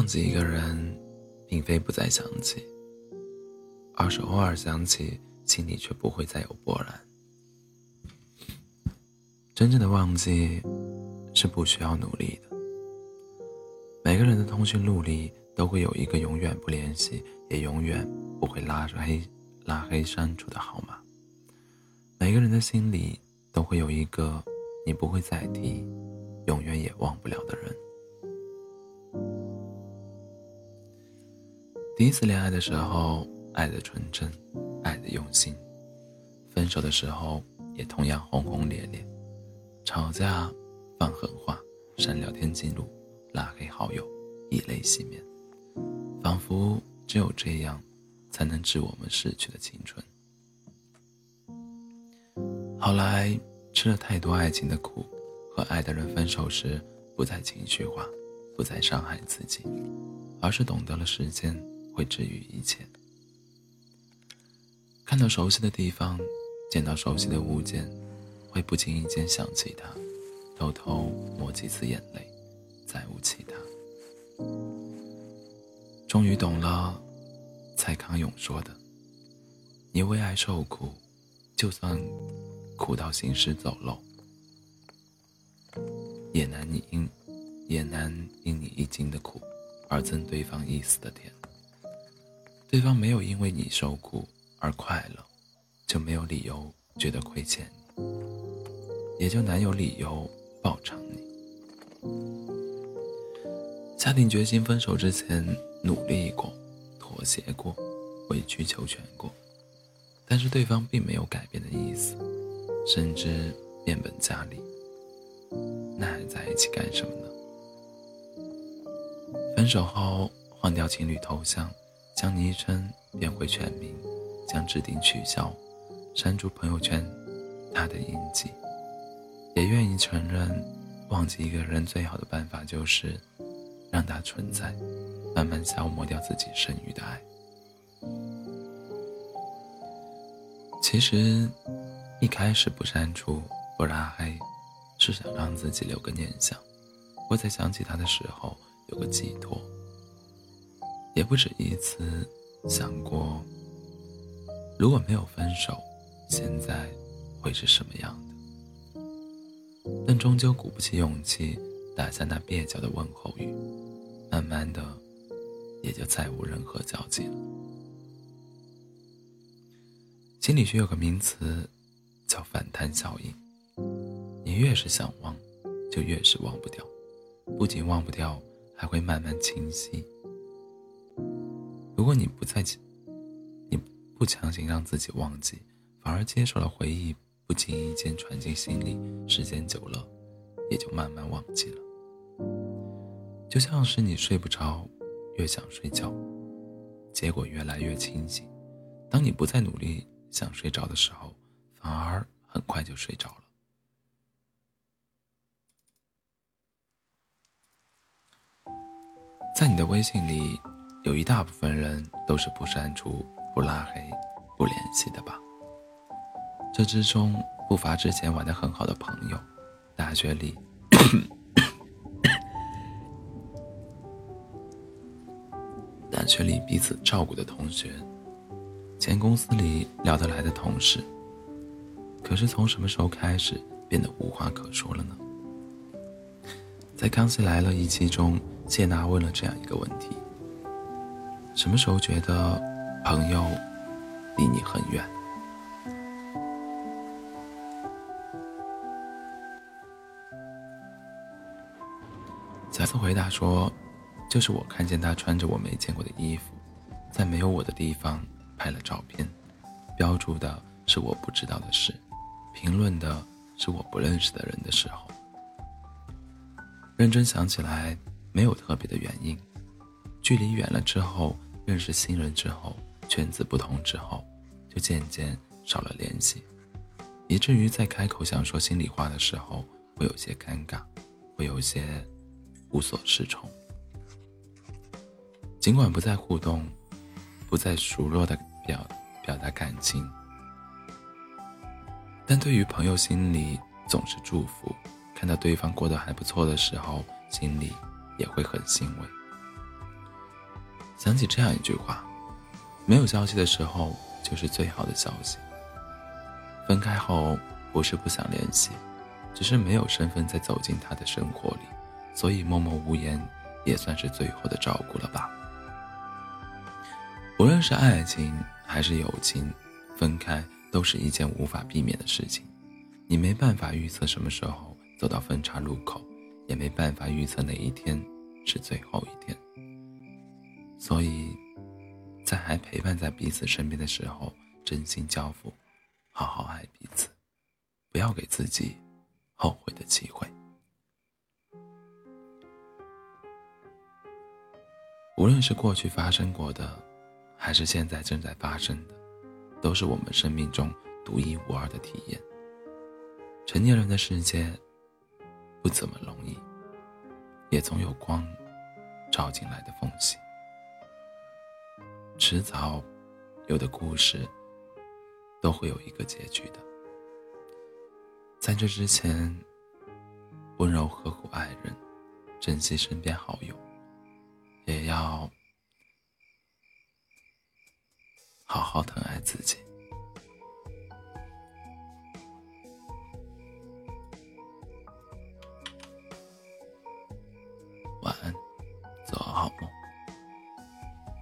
忘记一个人，并非不再想起，而是偶尔想起，心里却不会再有波澜。真正的忘记，是不需要努力的。每个人的通讯录里都会有一个永远不联系，也永远不会拉黑、拉黑删除的号码。每个人的心里都会有一个你不会再提，永远也忘不了的人。第一次恋爱的时候，爱的纯真，爱的用心；分手的时候，也同样轰轰烈烈。吵架，放狠话，删聊天记录，拉黑好友，以泪洗面，仿佛只有这样，才能治我们逝去的青春。后来吃了太多爱情的苦，和爱的人分手时，不再情绪化，不再伤害自己，而是懂得了时间。会治愈一切。看到熟悉的地方，见到熟悉的物件，会不经意间想起他，偷偷抹几次眼泪，再无其他。终于懂了，蔡康永说的：“你为爱受苦，就算苦到行尸走肉，也难你因也难因你一斤的苦，而赠对方一丝的甜。”对方没有因为你受苦而快乐，就没有理由觉得亏欠你，也就难有理由报偿你。下定决心分手之前，努力过，妥协过，委曲求全过，但是对方并没有改变的意思，甚至变本加厉，那还在一起干什么呢？分手后换掉情侣头像。将昵称变回全名，将置顶取消，删除朋友圈他的印记，也愿意承认，忘记一个人最好的办法就是让他存在，慢慢消磨掉自己剩余的爱。其实，一开始不删除不拉黑，是想让自己留个念想，或在想起他的时候有个寄托。也不止一次想过，如果没有分手，现在会是什么样的？但终究鼓不起勇气打下那蹩脚的问候语，慢慢的，也就再无任何交集了。心理学有个名词叫反弹效应，你越是想忘，就越是忘不掉，不仅忘不掉，还会慢慢清晰。如果你不再，你不强行让自己忘记，反而接受了回忆，不经意间传进心里，时间久了，也就慢慢忘记了。就像是你睡不着，越想睡觉，结果越来越清醒。当你不再努力想睡着的时候，反而很快就睡着了。在你的微信里。有一大部分人都是不删除、不拉黑、不联系的吧？这之中不乏之前玩的很好的朋友，大学里，大学里彼此照顾的同学，前公司里聊得来的同事。可是从什么时候开始变得无话可说了呢？在《康熙来了》一期中，谢娜问了这样一个问题。什么时候觉得朋友离你很远？小四回答说：“就是我看见他穿着我没见过的衣服，在没有我的地方拍了照片，标注的是我不知道的事，评论的是我不认识的人的时候。认真想起来，没有特别的原因，距离远了之后。”认识新人之后，圈子不同之后，就渐渐少了联系，以至于在开口想说心里话的时候，会有些尴尬，会有些无所适从。尽管不再互动，不再熟络的表表达感情，但对于朋友心里总是祝福，看到对方过得还不错的时候，心里也会很欣慰。想起这样一句话：没有消息的时候，就是最好的消息。分开后，不是不想联系，只是没有身份再走进他的生活里，所以默默无言，也算是最后的照顾了吧。无论是爱情还是友情，分开都是一件无法避免的事情。你没办法预测什么时候走到分岔路口，也没办法预测哪一天是最后一天。所以，在还陪伴在彼此身边的时候，真心交付，好好爱彼此，不要给自己后悔的机会。无论是过去发生过的，还是现在正在发生的，都是我们生命中独一无二的体验。成年人的世界不怎么容易，也总有光照进来的缝隙。迟早，有的故事都会有一个结局的。在这之前，温柔呵护爱人，珍惜身边好友，也要好好疼爱自己。